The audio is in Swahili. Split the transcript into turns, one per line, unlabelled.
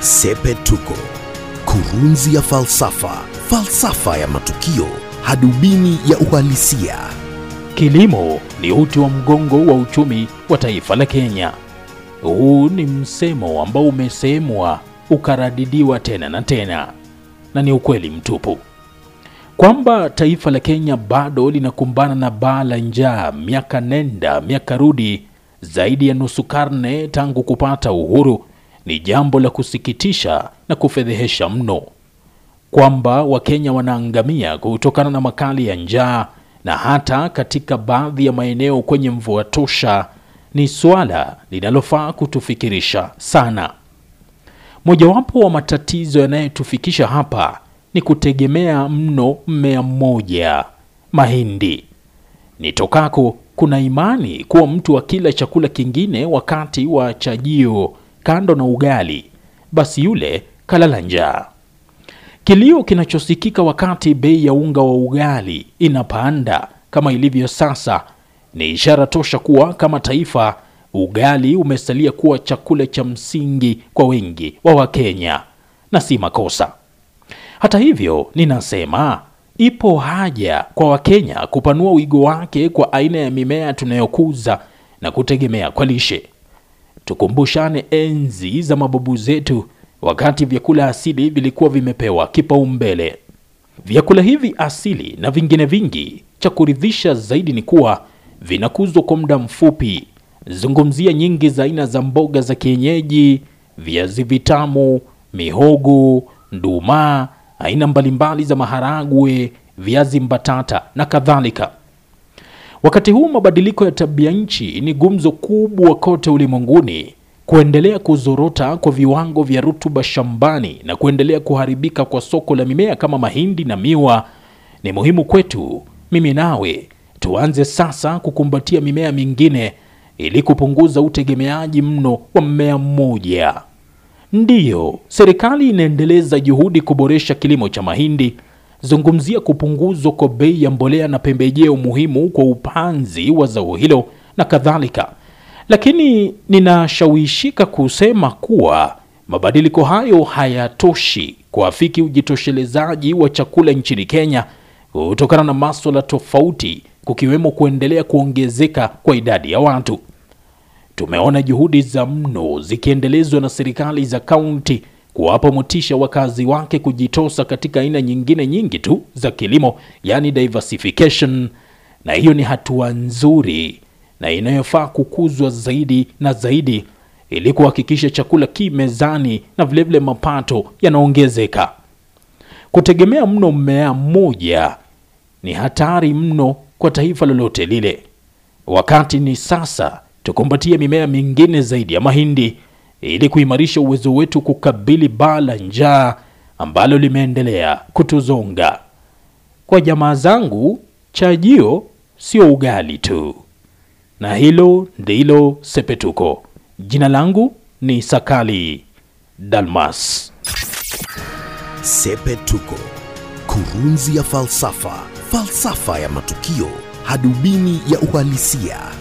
Sepetuko, kurunzi ya falsafa, falsafa ya matukio, hadubini ya uhalisia.
Kilimo ni uti wa mgongo wa uchumi wa taifa la Kenya. Huu ni msemo ambao umesemwa ukaradidiwa tena na tena, na ni ukweli mtupu kwamba taifa la Kenya bado linakumbana na baa la njaa miaka nenda miaka rudi, zaidi ya nusu karne tangu kupata uhuru, ni jambo la kusikitisha na kufedhehesha mno. Kwamba Wakenya wanaangamia kutokana na makali ya njaa na hata katika baadhi ya maeneo kwenye mvua tosha ni suala linalofaa kutufikirisha sana. Mojawapo wa matatizo yanayotufikisha hapa ni kutegemea mno mmea mmoja, mahindi. Nitokako kuna imani kuwa mtu akila chakula kingine wakati wa chajio kando na ugali, basi yule kalala njaa. Kilio kinachosikika wakati bei ya unga wa ugali inapanda kama ilivyo sasa ni ishara tosha kuwa kama taifa ugali umesalia kuwa chakula cha msingi kwa wengi wa Wakenya, na si makosa. Hata hivyo, ninasema ipo haja kwa Wakenya kupanua wigo wake kwa aina ya mimea tunayokuza na kutegemea kwa lishe. Tukumbushane enzi za mababu zetu, wakati vyakula asili vilikuwa vimepewa kipaumbele. Vyakula hivi asili na vingine vingi, cha kuridhisha zaidi ni kuwa vinakuzwa kwa muda mfupi. Zungumzia nyingi za aina za mboga za kienyeji, viazi vitamu, mihogo, nduma, aina mbalimbali za maharagwe, viazi mbatata na kadhalika. Wakati huu mabadiliko ya tabia nchi ni gumzo kubwa kote ulimwenguni. Kuendelea kuzorota kwa viwango vya rutuba shambani na kuendelea kuharibika kwa soko la mimea kama mahindi na miwa ni muhimu kwetu, mimi nawe tuanze sasa kukumbatia mimea mingine ili kupunguza utegemeaji mno wa mmea mmoja. Ndiyo, serikali inaendeleza juhudi kuboresha kilimo cha mahindi. Zungumzia kupunguzwa kwa bei ya mbolea na pembejeo muhimu kwa upanzi wa zao hilo na kadhalika, lakini ninashawishika kusema kuwa mabadiliko hayo hayatoshi kuafiki ujitoshelezaji wa chakula nchini Kenya kutokana na maswala tofauti, kukiwemo kuendelea kuongezeka kwa idadi ya watu. Tumeona juhudi za mno zikiendelezwa na serikali za kaunti kuwapa motisha wakazi wake kujitosa katika aina nyingine nyingi tu za kilimo, yani diversification, na hiyo ni hatua nzuri na inayofaa kukuzwa zaidi na zaidi ili kuhakikisha chakula ki mezani na vilevile mapato yanaongezeka. Kutegemea mno mmea mmoja ni hatari mno kwa taifa lolote lile. Wakati ni sasa tukumbatie mimea mingine zaidi ya mahindi ili kuimarisha uwezo wetu kukabili baa la njaa ambalo limeendelea kutuzonga. Kwa jamaa zangu, chajio sio ugali tu, na hilo ndilo Sepetuko. Jina langu ni Sakali Dalmas.
Sepetuko, kurunzi ya falsafa, falsafa ya matukio, hadubini ya uhalisia.